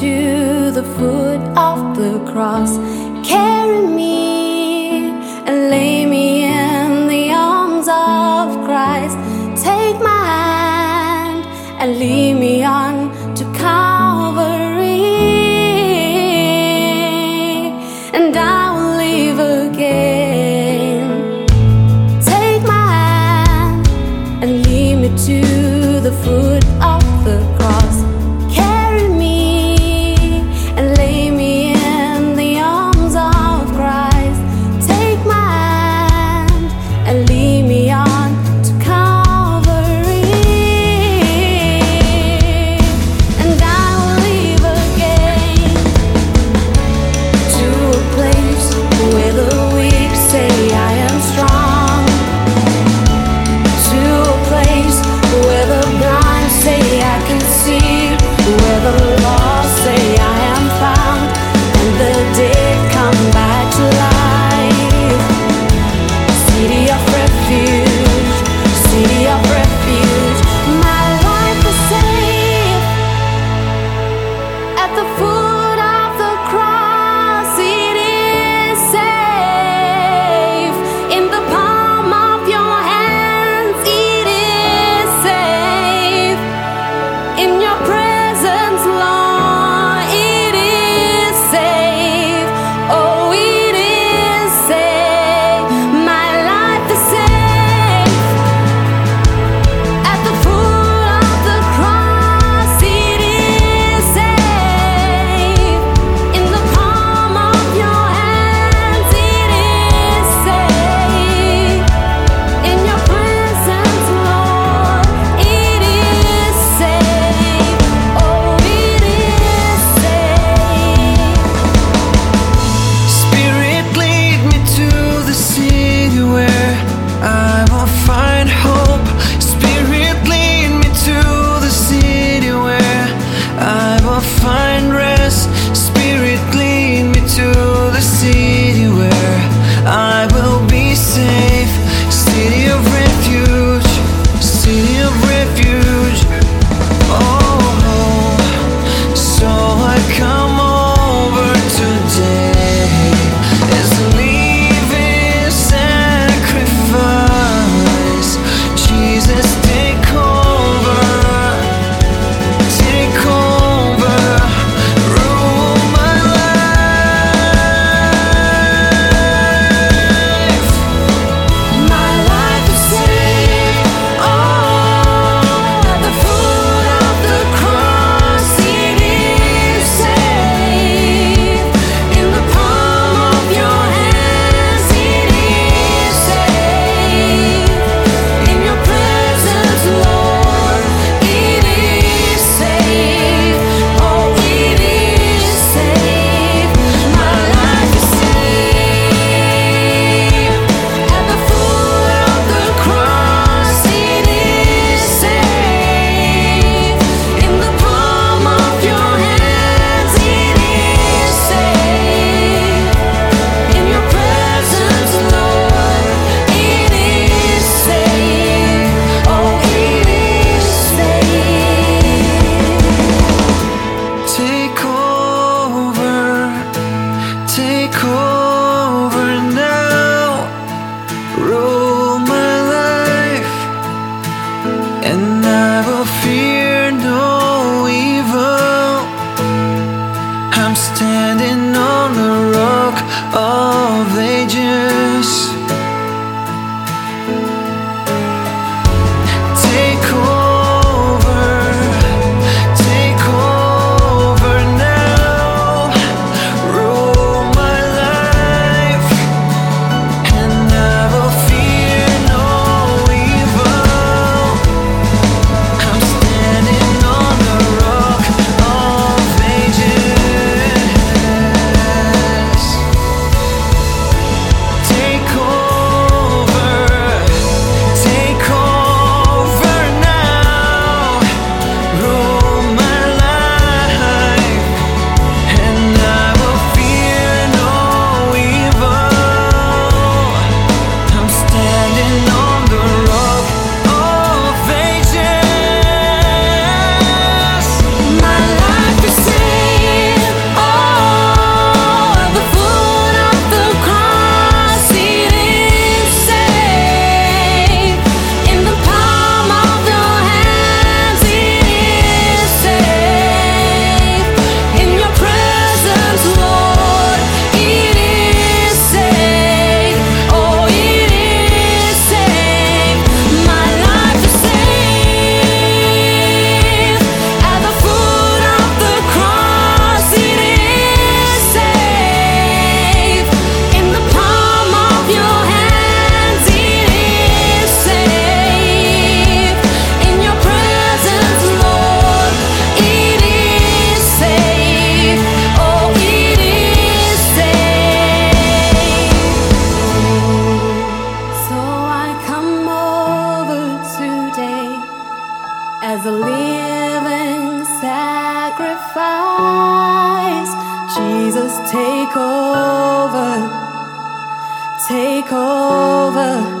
to the foot of the cross. Carry me and lay me in the arms of Christ. Take my hand and lead me on. take over now. Rule my life And I will fear no evil. I'm standing on the rock of ages. Living sacrifice. Jesus, take over, take over.